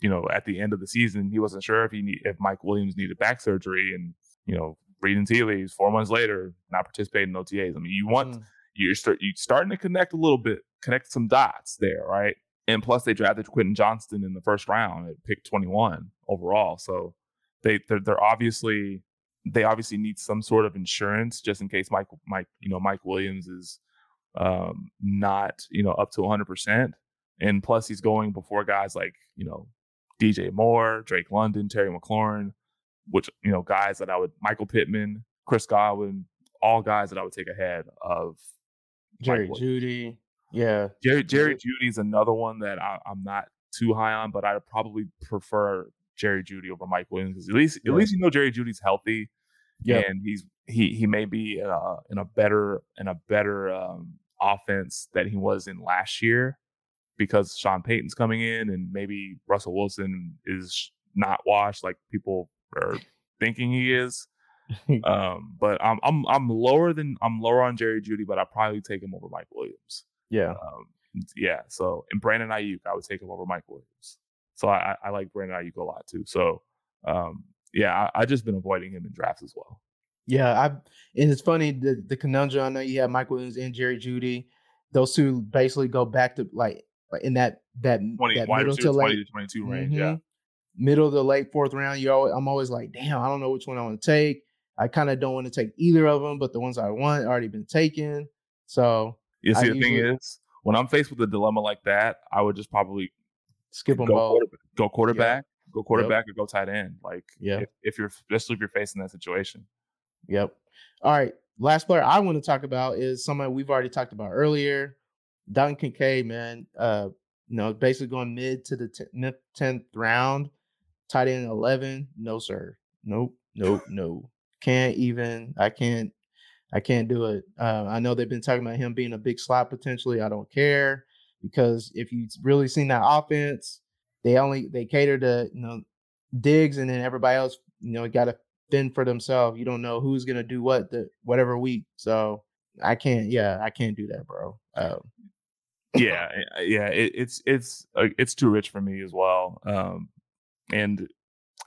you know, at the end of the season, he wasn't sure if he need, if Mike Williams needed back surgery, and you know, reading tea leaves, four months later, not participating in OTAs. I mean, you want Mm. you're start you starting to connect a little bit, connect some dots there, right? And plus, they drafted Quentin Johnston in the first round at pick 21 overall, so they they're, they're obviously they obviously need some sort of insurance just in case Mike Mike you know Mike Williams is um, not you know up to 100 percent, and plus he's going before guys like you know DJ Moore, Drake London, Terry McLaurin, which you know guys that I would Michael Pittman, Chris Godwin, all guys that I would take ahead of Jerry Jeudy. Yeah. Jerry Jerry Jeudy's another one that I, I'm not too high on, but I'd probably prefer Jerry Jeudy over Mike Williams. at least Yeah. at least you know Jerry Jeudy's healthy Yeah. and he's he he may be in a, in a better in a better um, offense that he was in last year because Sean Payton's coming in and maybe Russell Wilson is not washed like people are thinking he is. Um, but I'm I'm I'm lower than I'm lower on Jerry Jeudy, but I'd probably take him over Mike Williams. Yeah. Um, yeah. So and Brandon Aiyuk, I would take him over Mike Williams. So I, I I like Brandon Aiyuk a lot too. So um, yeah, I, I just been avoiding him in drafts as well. Yeah, I and it's funny the the conundrum. I know you have Mike Williams and Jerry Jeudy. Those two basically go back to like in that that, 20 that middle to 20 late to 22 range. Yeah. Mhm. middle to late fourth round. You always, I'm always like, damn, I don't know which one I want to take. I kind of don't want to take either of them, but the ones I want already been taken. So You I see, the thing is, when I'm faced with a dilemma like that, I would just probably skip them go both. quarterback, go quarterback, go quarterback, or go tight end. Like, Yeah. if, if you're especially if you're facing that situation. Yep. All right. Last player I want to talk about is somebody we've already talked about earlier. Dalton Kincaid, man. Uh, you know, basically going mid to the tenth round, tight end eleven. No, sir. Nope. Nope. No. Can't even. I can't. I can't do it. Uh, I know they've been talking about him being a big slot potentially. I don't care because if you've really seen that offense, they only they cater to you know Diggs and then everybody else you know got to fend for themselves. You don't know who's gonna do what the whatever week. So I can't. Yeah, I can't do that, bro. Um, yeah, yeah, it, it's it's uh, it's too rich for me as well. Um, and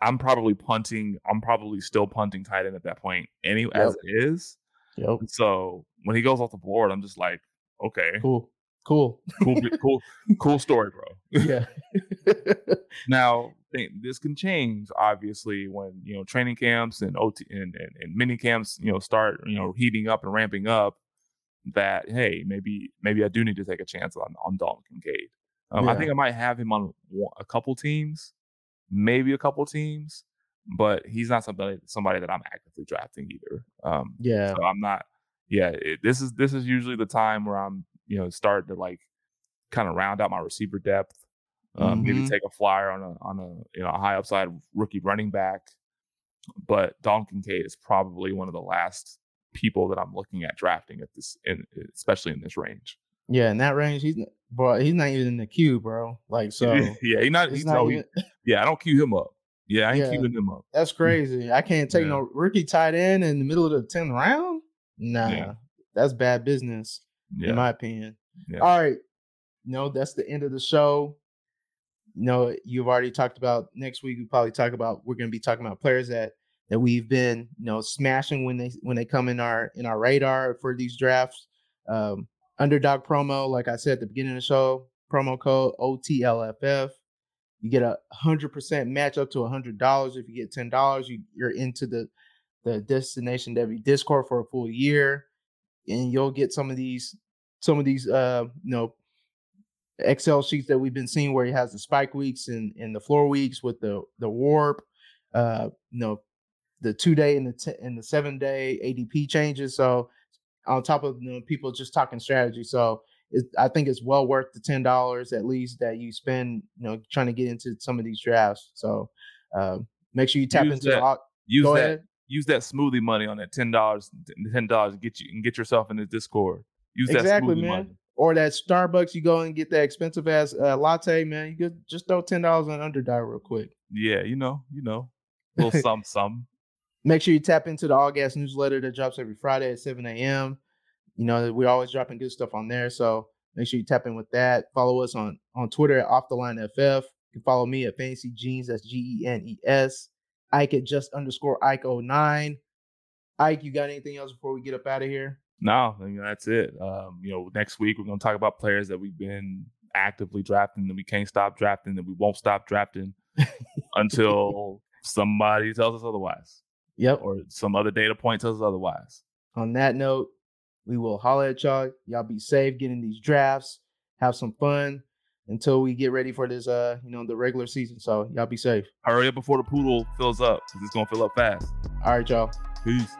I'm probably punting. I'm probably still punting tight end at that point, any yep. as it is. Yep. So when he goes off the board, I'm just like, okay, cool, cool, cool, cool, cool story, bro. Yeah. now this can change, obviously, when you know training camps and OT and, and, and mini camps, you know, start you know heating up and ramping up. That hey, maybe maybe I do need to take a chance on on Dalton Kincaid. Um, yeah. I think I might have him on a couple teams, maybe a couple teams, but he's not somebody somebody that I'm actively drafting either. Um, yeah, so I'm not. Yeah, it, this is this is usually the time where I'm you know start to like kind of round out my receiver depth. Um, mm-hmm. Maybe take a flyer on a on a you know a high upside rookie running back. But Dalton Kincaid is probably one of the last people that I'm looking at drafting at this, in, especially in this range. Yeah, in that range, he's bro. He's not even in the queue, bro. Like so. yeah, he's not. He's, not no, even... he, yeah, I don't queue him up. Yeah, I ain't yeah, queuing him up. That's crazy. I can't take yeah. no rookie tight end in the middle of the tenth round. Nah, yeah. that's bad business, in my opinion. All right, no, that's the end of the show. No, you've already talked about next week. We probably talk about. We're going to be talking about players that that we've been, you know, smashing when they when they come in our in our radar for these drafts. Um, underdog promo, like I said at the beginning of the show, promo code OTLFF. You get a hundred percent match up to a hundred dollars. If you get ten dollars, you, you're into the the destination Devy Discord for a full year, and you'll get some of these some of these uh you know Excel sheets that we've been seeing where he has the spike weeks and and the floor weeks with the the warp, uh you know the two day and the t- and the seven day ADP changes. So on top of you know, people just talking strategy, so it, I think it's well worth the ten dollars at least that you spend, you know, trying to get into some of these drafts. So uh, make sure you tap use into that, the, use that ahead. Use that smoothie money on that ten dollars, ten dollars get you and get yourself in the Discord. Use exactly, that man. Money. Or that Starbucks, you go and get that expensive ass uh, latte, man. You could just throw ten dollars on underdog real quick. Yeah, you know, you know, a little some some. Make sure you tap into the All Gas newsletter that drops every Friday at seven a.m. You know, we're always dropping good stuff on there. So make sure you tap in with that. Follow us on on Twitter at Off the Line FF. You can follow me at Fantasy Genes. That's G E N E S. Ike at just underscore Ike 09. Ike, you got anything else before we get up out of here? No, I mean, that's it. Um, you know, next week we're gonna talk about players that we've been actively drafting that we can't stop drafting that we won't stop drafting until somebody tells us otherwise. Yep. Or some other data point tells us otherwise. On that note, we will holler at y'all. Y'all be safe getting these drafts. Have some fun until we get ready for this uh, you know, the regular season. So y'all be safe. Hurry up before the poodle fills up, because it's gonna fill up fast. All right, y'all. Peace.